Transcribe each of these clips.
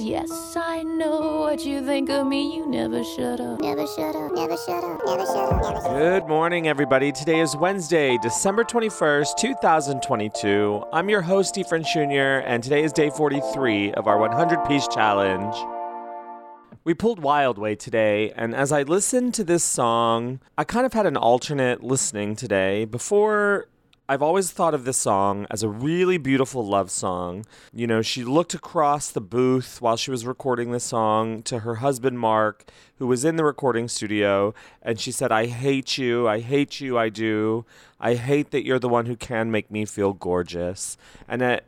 Yes, I know what you think of me. You never shut up. Never shut up, never shut up, never shut up, never shut up. Good morning, everybody. Today is Wednesday, December 21st, 2022. I'm your host, Efren Jr., and today is day 43 of our 100 piece challenge. We pulled Wild Way today, and as I listened to this song, I kind of had an alternate listening today. Before, I've always thought of this song as a really beautiful love song. You know, she looked across the booth while she was recording the song to her husband, Mark, who was in the recording studio, and she said, I hate you, I hate you, I do. I hate that you're the one who can make me feel gorgeous. And that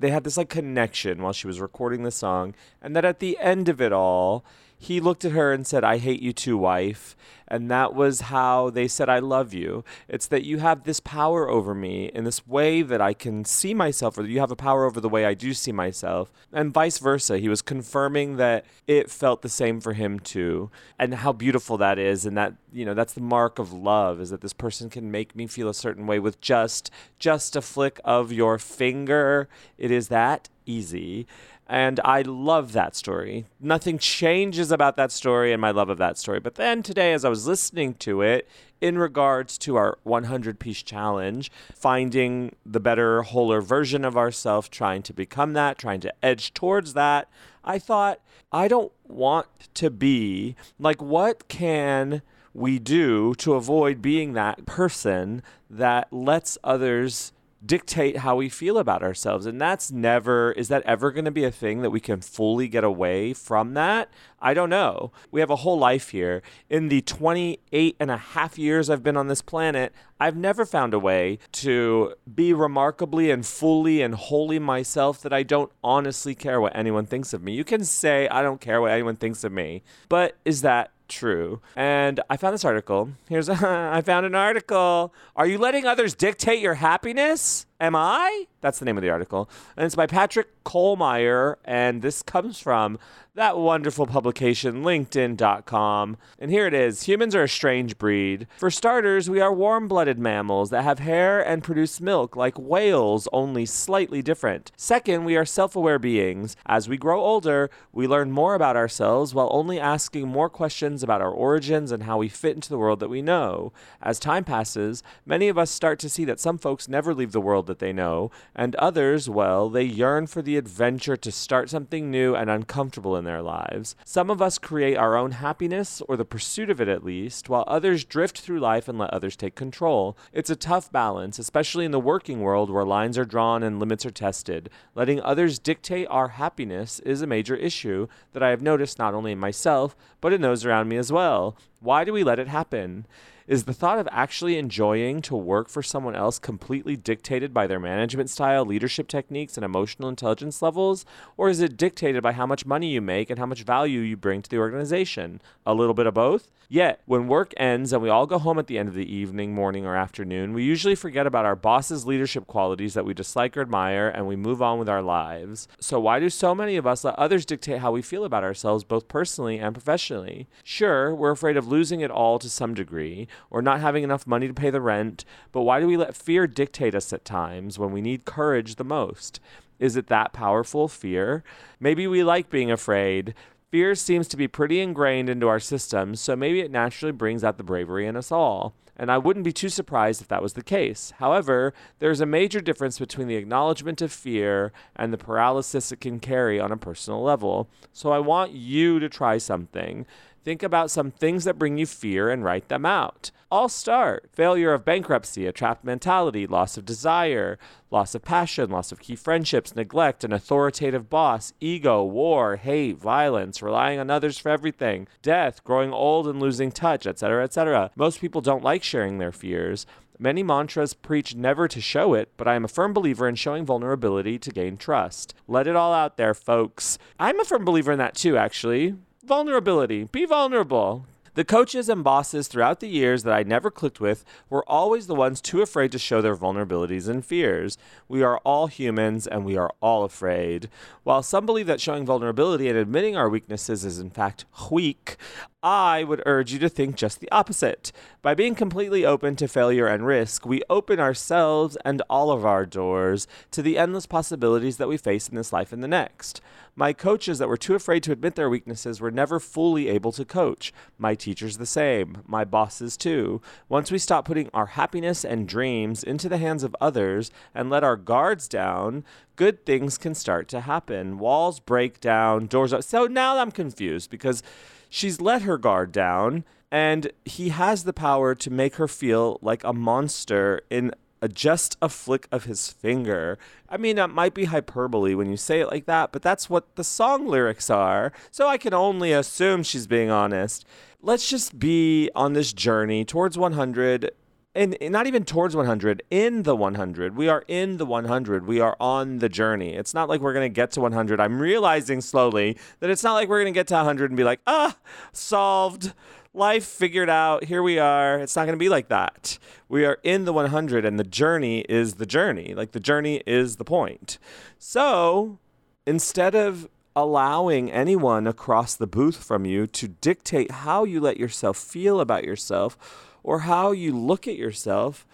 they had this like connection while she was recording the song and that at the end of it all he looked at her and said i hate you too wife. And that was how they said i love you. It's that you have this power over me in this way that i can see myself or you have a power over the way i do see myself. And vice versa he was confirming that it felt the same for him too. And how beautiful that is and that you know that's the mark of love is that this person can make me feel a certain way with just just a flick of your finger. It is that easy and I love that story. Nothing changes about that story and my love of that story. But then today, as I was listening to it, in regards to our 100 piece challenge, finding the better, wholer version of ourselves, trying to become that, trying to edge towards that, I thought, I don't want to be like, what can we do to avoid being that person that lets others dictate how we feel about ourselves. And that's never, is that ever going to be a thing that we can fully get away from that? I don't know. We have a whole life here. In the 28 and a half years I've been on this planet, I've never found a way to be remarkably and fully and wholly myself that I don't honestly care what anyone thinks of me. You can say, I don't care what anyone thinks of me, but is that true. And I found this article. Here's a, I found an article. Are you letting others dictate your happiness? Am I? That's the name of the article. And it's by Patrick Kohlmeyer. And this comes from that wonderful publication, LinkedIn.com. And here it is Humans are a strange breed. For starters, we are warm blooded mammals that have hair and produce milk like whales, only slightly different. Second, we are self aware beings. As we grow older, we learn more about ourselves while only asking more questions about our origins and how we fit into the world that we know. As time passes, many of us start to see that some folks never leave the world that they know, and others, well, they yearn for the adventure to start something new and uncomfortable in their lives. Some of us create our own happiness, or the pursuit of it at least, while others drift through life and let others take control. It's a tough balance, especially in the working world where lines are drawn and limits are tested. Letting others dictate our happiness is a major issue that I have noticed not only in myself, but in those around me as well. Why do we let it happen? Is the thought of actually enjoying to work for someone else completely dictated by their management style, leadership techniques, and emotional intelligence levels? Or is it dictated by how much money you make and how much value you bring to the organization? A little bit of both? Yet, when work ends and we all go home at the end of the evening, morning, or afternoon, we usually forget about our boss's leadership qualities that we dislike or admire and we move on with our lives. So, why do so many of us let others dictate how we feel about ourselves, both personally and professionally? Sure, we're afraid of losing it all to some degree or not having enough money to pay the rent, but why do we let fear dictate us at times when we need courage the most? Is it that powerful, fear? Maybe we like being afraid. Fear seems to be pretty ingrained into our systems, so maybe it naturally brings out the bravery in us all. And I wouldn't be too surprised if that was the case. However, there's a major difference between the acknowledgement of fear and the paralysis it can carry on a personal level. So I want you to try something. Think about some things that bring you fear and write them out. I'll start. Failure of bankruptcy, a trapped mentality, loss of desire, loss of passion, loss of key friendships, neglect, an authoritative boss, ego, war, hate, violence, relying on others for everything, death, growing old and losing touch, etc., etc. Most people don't like sharing their fears. Many mantras preach never to show it, but I am a firm believer in showing vulnerability to gain trust. Let it all out there, folks. I'm a firm believer in that too, actually vulnerability. Be vulnerable. The coaches and bosses throughout the years that I never clicked with were always the ones too afraid to show their vulnerabilities and fears. We are all humans and we are all afraid. While some believe that showing vulnerability and admitting our weaknesses is in fact weak, I would urge you to think just the opposite. By being completely open to failure and risk, we open ourselves and all of our doors to the endless possibilities that we face in this life and the next. My coaches that were too afraid to admit their weaknesses were never fully able to coach. My teachers, the same. My bosses, too. Once we stop putting our happiness and dreams into the hands of others and let our guards down, good things can start to happen. Walls break down, doors up. So now I'm confused because she's let her guard down and he has the power to make her feel like a monster in a, just a flick of his finger. I mean, that might be hyperbole when you say it like that, but that's what the song lyrics are. So I can only assume she's being honest. Let's just be on this journey towards 100 and not even towards 100 in the 100 we are in the 100 we are on the journey. It's not like we're going to get to 100 i'm realizing slowly that it's not like we're going to get to 100 and be like ah solved. Life figured out. Here we are. It's not going to be like that. We are in the 100 and the journey is the journey. Like the journey is the point. So instead of allowing anyone across the booth from you to dictate how you let yourself feel about yourself or how you look at yourself.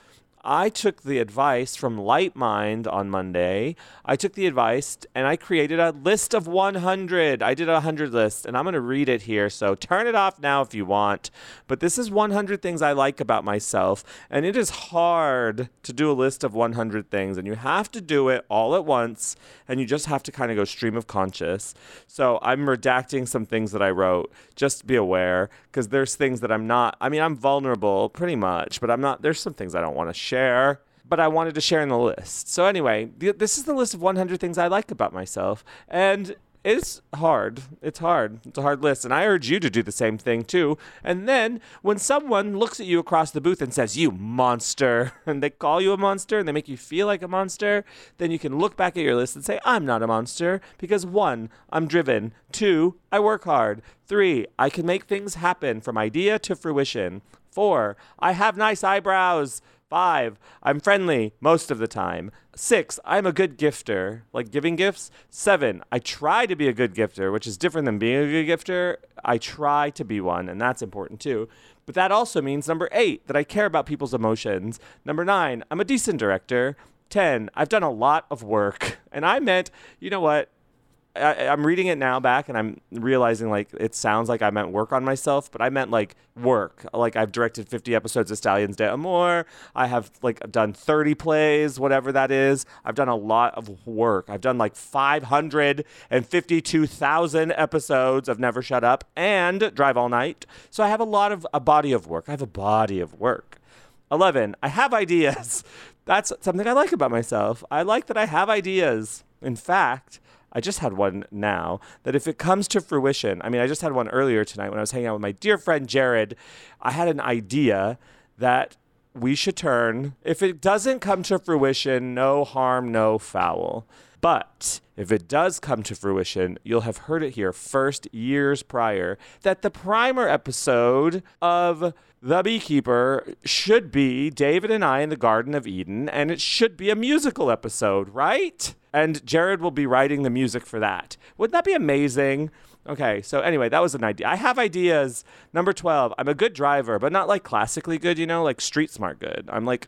I took the advice from Light Mind on Monday. I took the advice and I created a list of 100. I did a 100 list and I'm going to read it here. So turn it off now if you want. But this is 100 things I like about myself. And it is hard to do a list of 100 things. And you have to do it all at once. And you just have to kind of go stream of conscious. So I'm redacting some things that I wrote. Just be aware because there's things that I'm not, I mean, I'm vulnerable pretty much, but I'm not, there's some things I don't want to share but I wanted to share in the list. So anyway, th- this is the list of 100 things I like about myself, and it's hard. It's hard. It's a hard list, and I urge you to do the same thing too. And then when someone looks at you across the booth and says, "You monster," and they call you a monster and they make you feel like a monster, then you can look back at your list and say, "I'm not a monster because one, I'm driven. Two, I work hard. Three, I can make things happen from idea to fruition. Four, I have nice eyebrows." Five, I'm friendly most of the time. Six, I'm a good gifter, like giving gifts. Seven, I try to be a good gifter, which is different than being a good gifter. I try to be one, and that's important too. But that also means number eight, that I care about people's emotions. Number nine, I'm a decent director. 10, I've done a lot of work. And I meant, you know what? I, am reading it now back and I'm realizing like it sounds like I meant work on myself, but I meant like work. Like I've directed 50 episodes of Stallions d'Amour. I have like done 30 plays, whatever that is. I've done a lot of work. I've done like 552,000 episodes of Never Shut Up and Drive All Night. So I have a lot of a body of work. I have a body of work. 11. I have ideas. That's something I like about myself. I like that I have ideas. In fact, I just had one now that if it comes to fruition, I mean, I just had one earlier tonight when I was hanging out with my dear friend Jared. I had an idea that we should turn, if it doesn't come to fruition, no harm, no foul. But if it does come to fruition, you'll have heard it here first years prior that the primer episode of The Beekeeper should be David and I in the Garden of Eden, and it should be a musical episode, right? And Jared will be writing the music for that. Wouldn't that be amazing? Okay, so anyway, that was an idea. I have ideas. Number 12, I'm a good driver, but not like classically good, you know, like street smart good. I'm like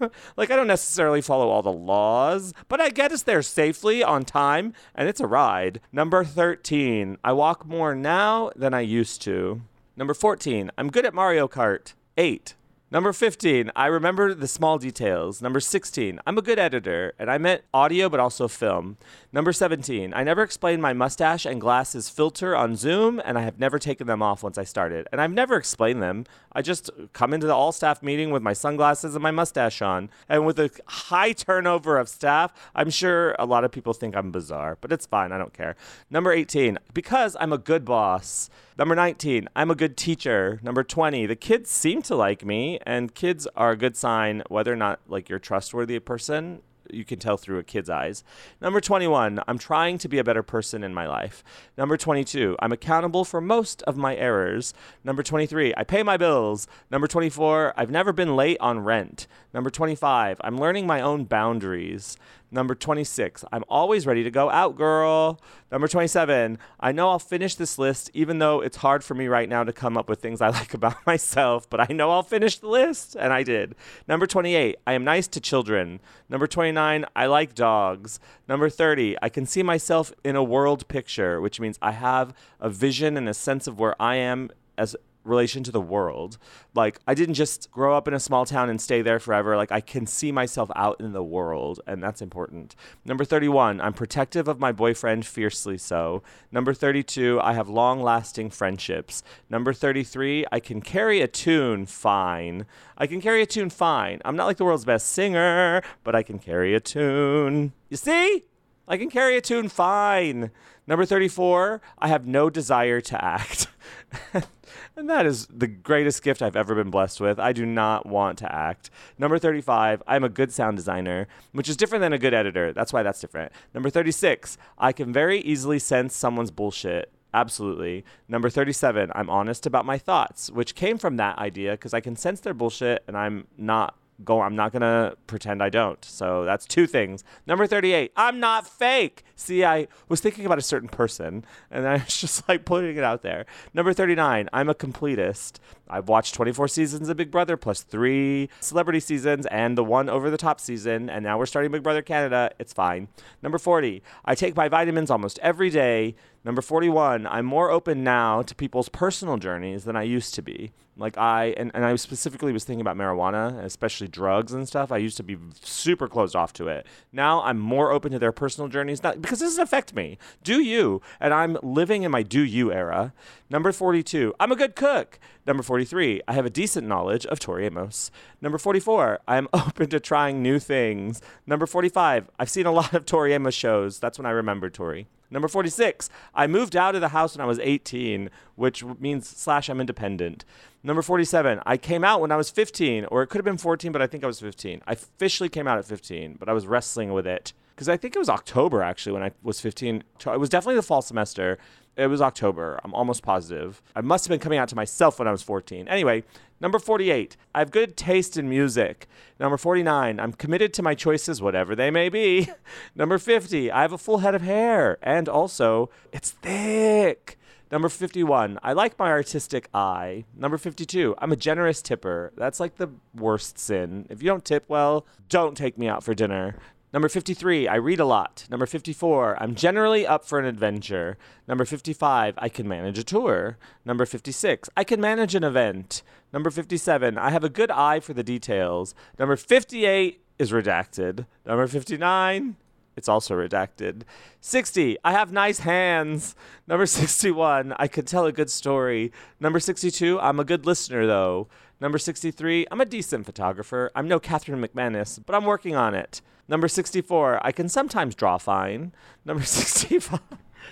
like I don't necessarily follow all the laws, but I get us there safely on time and it's a ride. Number 13, I walk more now than I used to. Number 14, I'm good at Mario Kart. 8. Number 15, I remember the small details. Number 16, I'm a good editor, and I meant audio but also film. Number 17, I never explained my mustache and glasses filter on Zoom, and I have never taken them off once I started. And I've never explained them. I just come into the all staff meeting with my sunglasses and my mustache on. And with a high turnover of staff, I'm sure a lot of people think I'm bizarre, but it's fine. I don't care. Number 18, because I'm a good boss. Number 19, I'm a good teacher. Number 20, the kids seem to like me, and kids are a good sign whether or not like you're a trustworthy person you can tell through a kid's eyes. Number 21, I'm trying to be a better person in my life. Number 22, I'm accountable for most of my errors. Number 23, I pay my bills. Number 24, I've never been late on rent. Number 25, I'm learning my own boundaries. Number 26, I'm always ready to go out, girl. Number 27, I know I'll finish this list even though it's hard for me right now to come up with things I like about myself, but I know I'll finish the list, and I did. Number 28, I am nice to children. Number 29, I like dogs. Number 30, I can see myself in a world picture, which means I have a vision and a sense of where I am as relation to the world. Like I didn't just grow up in a small town and stay there forever. Like I can see myself out in the world and that's important. Number 31, I'm protective of my boyfriend fiercely so. Number 32, I have long-lasting friendships. Number 33, I can carry a tune fine. I can carry a tune fine. I'm not like the world's best singer, but I can carry a tune. You see? I can carry a tune fine. Number 34, I have no desire to act. and that is the greatest gift I've ever been blessed with. I do not want to act. Number 35, I'm a good sound designer, which is different than a good editor. That's why that's different. Number 36, I can very easily sense someone's bullshit. Absolutely. Number 37, I'm honest about my thoughts, which came from that idea because I can sense their bullshit and I'm not go I'm not to pretend I don't. So that's two things. Number 38, I'm not fake. See, I was thinking about a certain person and I was just like putting it out there. Number 39, I'm a completist. I've watched 24 seasons of Big Brother plus 3 celebrity seasons and the one over the top season and now we're starting Big Brother Canada. It's fine. Number 40, I take my vitamins almost every day. Number 41, I'm more open now to people's personal journeys than I used to be. Like I and, and I specifically was thinking about marijuana, especially drugs and stuff. I used to be super closed off to it. Now I'm more open to their personal journeys, not because this doesn't affect me. Do you? And I'm living in my do you era. Number 42, I'm a good cook. Number 43, I have a decent knowledge of Tori Amos. Number 44, I am open to trying new things. Number 45, I've seen a lot of Tori Amos shows. That's when I remember Tori. Number 46, I moved out of the house when I was 18, which means slash I'm independent. Number 47, I came out when I was 15, or it could have been 14, but I think I was 15. I officially came out at 15, but I was wrestling with it. Because I think it was October actually when I was 15. It was definitely the fall semester. It was October. I'm almost positive. I must have been coming out to myself when I was 14. Anyway, number 48, I have good taste in music. Number 49, I'm committed to my choices, whatever they may be. number 50, I have a full head of hair. And also, it's thick. Number 51, I like my artistic eye. Number 52, I'm a generous tipper. That's like the worst sin. If you don't tip well, don't take me out for dinner. Number 53, I read a lot. Number 54, I'm generally up for an adventure. Number 55, I can manage a tour. Number 56, I can manage an event. Number 57, I have a good eye for the details. Number 58 is redacted. Number 59, it's also redacted. 60, I have nice hands. Number 61, I could tell a good story. Number 62, I'm a good listener though. Number 63, I'm a decent photographer. I'm no Catherine McManus, but I'm working on it. Number 64, I can sometimes draw fine. Number 65,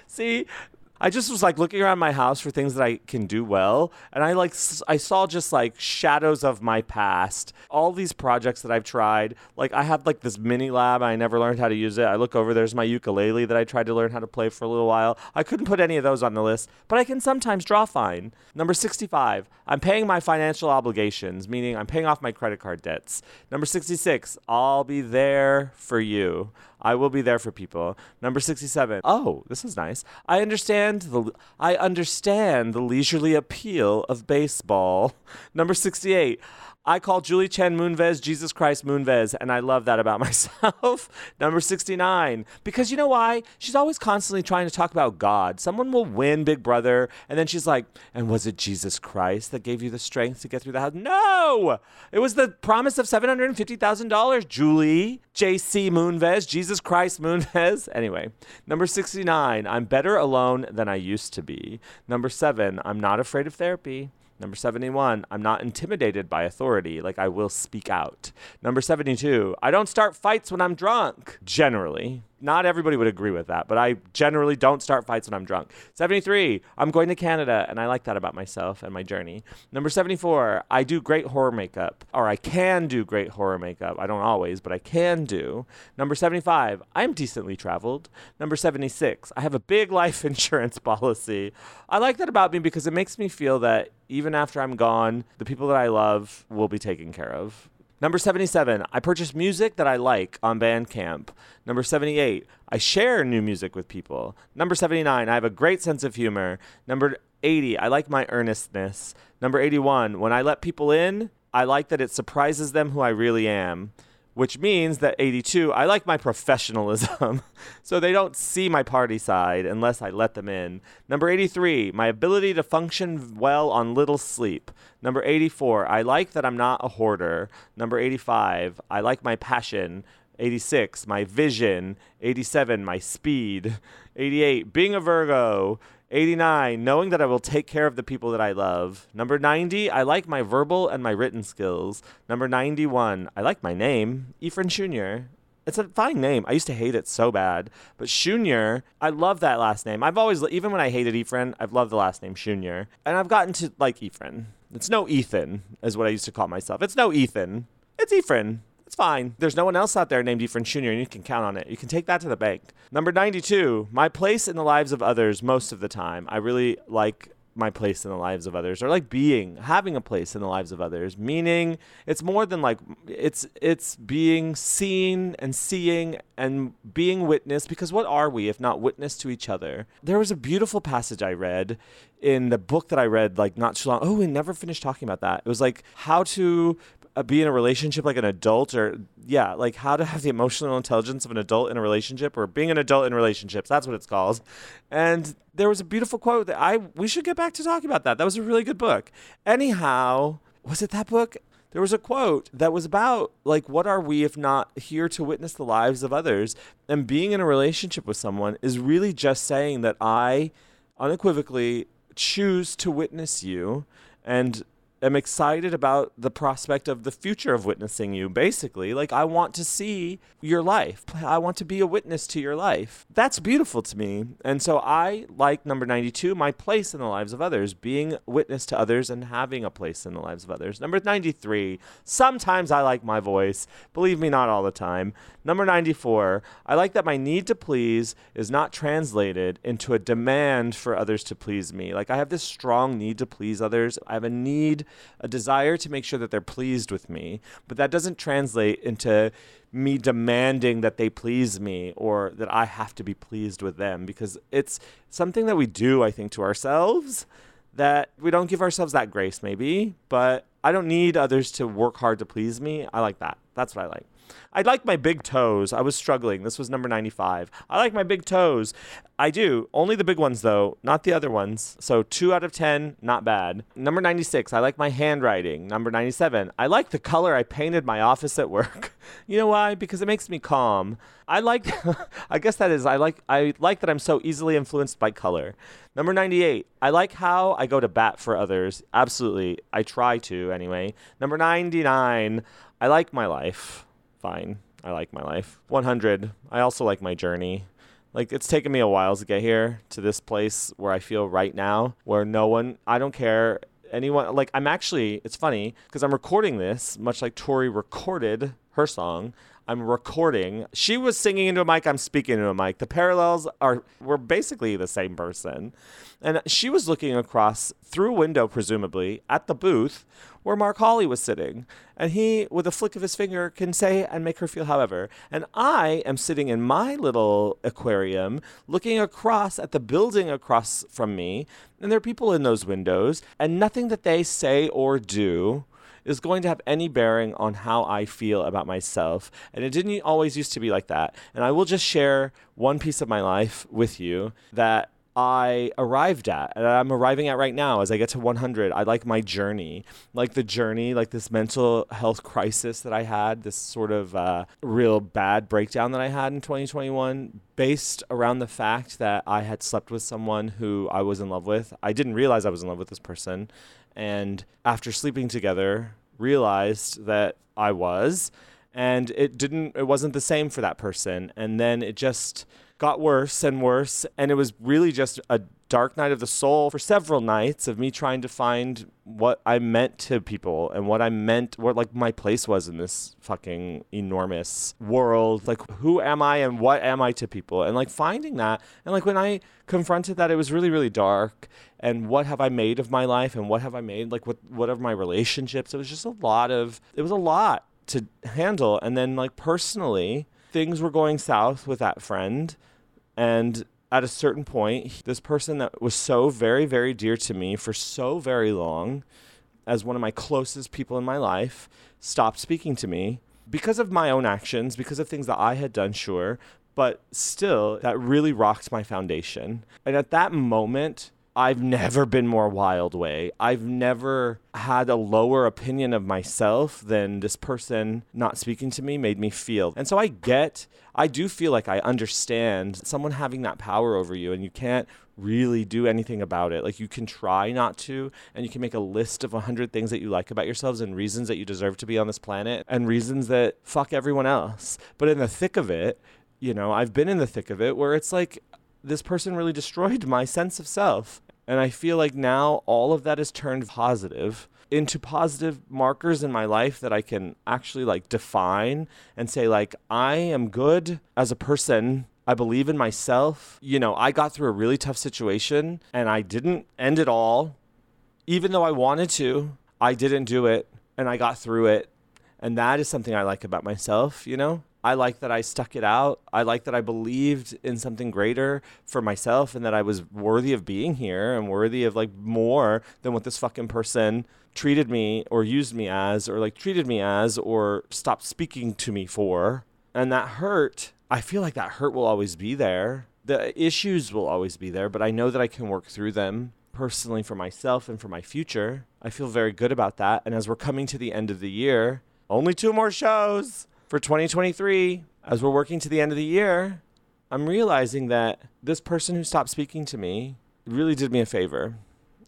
see, I just was like looking around my house for things that I can do well, and I like I saw just like shadows of my past. All these projects that I've tried, like I have like this mini lab, I never learned how to use it. I look over, there's my ukulele that I tried to learn how to play for a little while. I couldn't put any of those on the list, but I can sometimes draw fine. Number 65, I'm paying my financial obligations, meaning I'm paying off my credit card debts. Number 66, I'll be there for you. I will be there for people. Number 67. Oh, this is nice. I understand the I understand the leisurely appeal of baseball. Number 68. I call Julie Chen Moonves Jesus Christ Moonves, and I love that about myself. Number 69. Because you know why? She's always constantly trying to talk about God. Someone will win Big Brother, and then she's like, and was it Jesus Christ that gave you the strength to get through the house? No! It was the promise of $750,000, Julie. JC Moonves, Jesus Christ Moonves. Anyway, number 69. I'm better alone than I used to be. Number 7. I'm not afraid of therapy. Number 71, I'm not intimidated by authority, like I will speak out. Number 72, I don't start fights when I'm drunk, generally. Not everybody would agree with that, but I generally don't start fights when I'm drunk. 73, I'm going to Canada, and I like that about myself and my journey. Number 74, I do great horror makeup, or I can do great horror makeup. I don't always, but I can do. Number 75, I'm decently traveled. Number 76, I have a big life insurance policy. I like that about me because it makes me feel that even after I'm gone, the people that I love will be taken care of. Number 77, I purchase music that I like on Bandcamp. Number 78, I share new music with people. Number 79, I have a great sense of humor. Number 80, I like my earnestness. Number 81, when I let people in, I like that it surprises them who I really am which means that 82, I like my professionalism. so they don't see my party side unless I let them in. Number 83, my ability to function well on little sleep. Number 84, I like that I'm not a hoarder. Number 85, I like my passion. 86, my vision. 87, my speed. 88, being a Virgo. 89, knowing that I will take care of the people that I love. Number 90, I like my verbal and my written skills. Number 91, I like my name, Ephraim Jr. It's a fine name. I used to hate it so bad. But Junior, I love that last name. I've always, even when I hated Ephraim, I've loved the last name Junior. And I've gotten to like Ephraim. It's no Ethan, is what I used to call myself. It's no Ethan. It's Ephraim. It's fine. There's no one else out there named Ephraim Jr., and you can count on it. You can take that to the bank. Number 92, my place in the lives of others most of the time. I really like my place in the lives of others or like being having a place in the lives of others meaning it's more than like it's it's being seen and seeing and being witnessed because what are we if not witness to each other there was a beautiful passage i read in the book that i read like not too long oh we never finished talking about that it was like how to uh, be in a relationship like an adult or yeah like how to have the emotional intelligence of an adult in a relationship or being an adult in relationships that's what it's called. And there was a beautiful quote that i we should get back to talking about that. That was a really good book. Anyhow was it that book? There was a quote that was about like what are we if not here to witness the lives of others? And being in a relationship with someone is really just saying that i unequivocally choose to witness you and am excited about the prospect of the future of witnessing you basically. Like i want to see your life. I want to be a witness to your life. That's beautiful to me. And so i like number 92 my place in the lives of others being witness to others and having a place in the lives of others. Number 93 sometimes i like my voice. Believe me not all the time. Number 94 i like that my need to please is not translated into a demand for others to please me. Like i have this strong need to please others. I have a need a desire to make sure that they're pleased with me, but that doesn't translate into me demanding that they please me or that I have to be pleased with them because it's something that we do, I think, to ourselves that we don't give ourselves that grace, maybe, but I don't need others to work hard to please me. I like that. That's what I like. I like my big toes. I was struggling. This was number 95. I like my big toes. I do. Only the big ones, though, not the other ones. So two out of 10, not bad. Number 96, I like my handwriting. Number 97, I like the color I painted my office at work. you know why? Because it makes me calm. I like, I guess that is, I like, I like that I'm so easily influenced by color. Number 98, I like how I go to bat for others. Absolutely. I try to, anyway. Number 99, I like my life fine. I like my life. 100. I also like my journey. Like it's taken me a while to get here to this place where I feel right now, where no one, I don't care anyone. Like I'm actually, it's funny because I'm recording this, much like Tori recorded her song. I'm recording. She was singing into a mic. I'm speaking into a mic. The parallels are we're basically the same person. And she was looking across through a window, presumably, at the booth where Mark Hawley was sitting. And he, with a flick of his finger, can say and make her feel however. And I am sitting in my little aquarium looking across at the building across from me. And there are people in those windows. And nothing that they say or do is going to have any bearing on how I feel about myself. And it didn't always used to be like that. And I will just share one piece of my life with you that I arrived at, and I'm arriving at right now as I get to 100. I like my journey, like the journey, like this mental health crisis that I had, this sort of uh, real bad breakdown that I had in 2021, based around the fact that I had slept with someone who I was in love with. I didn't realize I was in love with this person. And after sleeping together, realized that I was and it didn't it wasn't the same for that person. And then it just got worse and worse. And it was really just a dark night of the soul for several nights of me trying to find what I meant to people and what I meant what like my place was in this fucking enormous world. Like who am I and what am I to people? And like finding that and like when I confronted that it was really really dark. And what have I made of my life and what have I made like what what my relationships? It was just a lot of it was a lot to handle. And then, like, personally, things were going south with that friend. And at a certain point, this person that was so very, very dear to me for so very long, as one of my closest people in my life, stopped speaking to me because of my own actions, because of things that I had done, sure. But still, that really rocked my foundation. And at that moment, I've never been more wild way. I've never had a lower opinion of myself than this person not speaking to me made me feel. And so I get, I do feel like I understand someone having that power over you and you can't really do anything about it. Like you can try not to, and you can make a list of 100 things that you like about yourselves and reasons that you deserve to be on this planet and reasons that fuck everyone else. But in the thick of it, you know, I've been in the thick of it where it's like, this person really destroyed my sense of self. And I feel like now all of that has turned positive into positive markers in my life that I can actually like define and say like I am good as a person. I believe in myself. You know, I got through a really tough situation and I didn't end it all. Even though I wanted to, I didn't do it and I got through it. And that is something I like about myself, you know? I like that I stuck it out. I like that I believed in something greater for myself and that I was worthy of being here and worthy of like more than what this fucking person treated me or used me as or like treated me as or stopped speaking to me for. And that hurt, I feel like that hurt will always be there. The issues will always be there, but I know that I can work through them personally for myself and for my future. I feel very good about that. And as we're coming to the end of the year, only two more shows for 2023, as we're working to the end of the year, I'm realizing that this person who stopped speaking to me really did me a favor,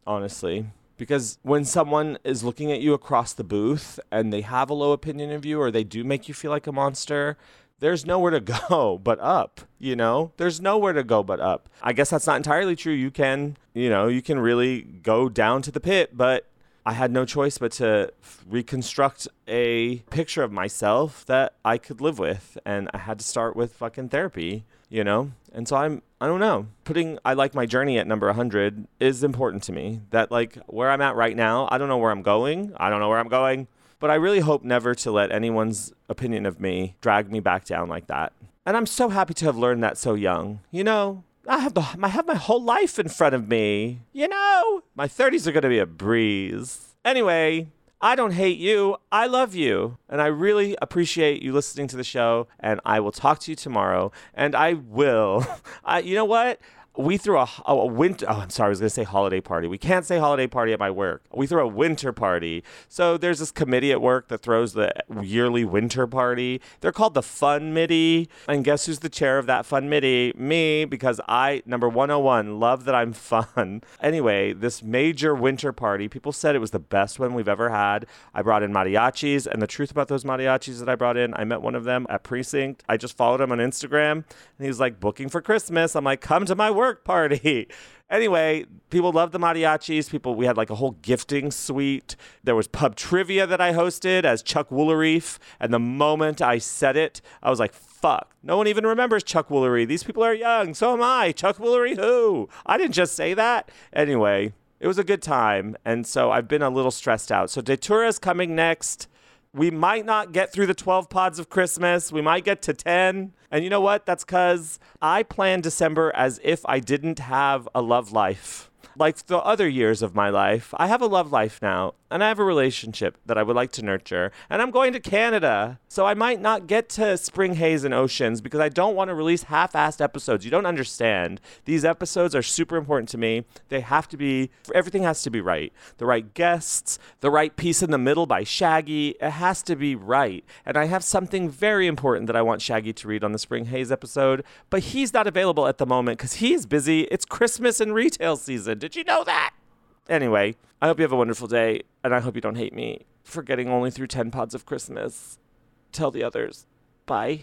honestly. Because when someone is looking at you across the booth and they have a low opinion of you or they do make you feel like a monster, there's nowhere to go but up, you know? There's nowhere to go but up. I guess that's not entirely true. You can, you know, you can really go down to the pit, but I had no choice but to reconstruct a picture of myself that I could live with. And I had to start with fucking therapy, you know? And so I'm, I don't know, putting I like my journey at number 100 is important to me. That, like, where I'm at right now, I don't know where I'm going. I don't know where I'm going. But I really hope never to let anyone's opinion of me drag me back down like that. And I'm so happy to have learned that so young. You know, I have the I have my whole life in front of me. You know, my 30s are going to be a breeze. Anyway, I don't hate you. I love you. And I really appreciate you listening to the show and I will talk to you tomorrow and I will. I you know what? We threw a, a winter. Oh, I'm sorry, I was going to say holiday party. We can't say holiday party at my work. We threw a winter party. So there's this committee at work that throws the yearly winter party. They're called the Fun Midi. And guess who's the chair of that Fun Midi? Me, because I, number 101, love that I'm fun. Anyway, this major winter party, people said it was the best one we've ever had. I brought in mariachis. And the truth about those mariachis that I brought in, I met one of them at Precinct. I just followed him on Instagram. And he was like, booking for Christmas. I'm like, come to my work work party. Anyway, people loved the mariachis. People, we had like a whole gifting suite. There was pub trivia that I hosted as Chuck Woolery. And the moment I said it, I was like, fuck. No one even remembers Chuck Woolery. These people are young. So am I. Chuck Woolery who? I didn't just say that. Anyway, it was a good time. And so I've been a little stressed out. So Datura is coming next. We might not get through the 12 pods of Christmas. We might get to 10. And you know what? That's because I plan December as if I didn't have a love life like the other years of my life, I have a love life now, and I have a relationship that I would like to nurture, and I'm going to Canada. So I might not get to Spring Haze and Oceans because I don't want to release half assed episodes. You don't understand. These episodes are super important to me. They have to be, everything has to be right. The right guests, the right piece in the middle by Shaggy. It has to be right. And I have something very important that I want Shaggy to read on the Spring Haze episode, but he's not available at the moment because he's busy. It's Christmas and retail season. Did you know that? Anyway, I hope you have a wonderful day, and I hope you don't hate me for getting only through 10 pods of Christmas. Tell the others. Bye.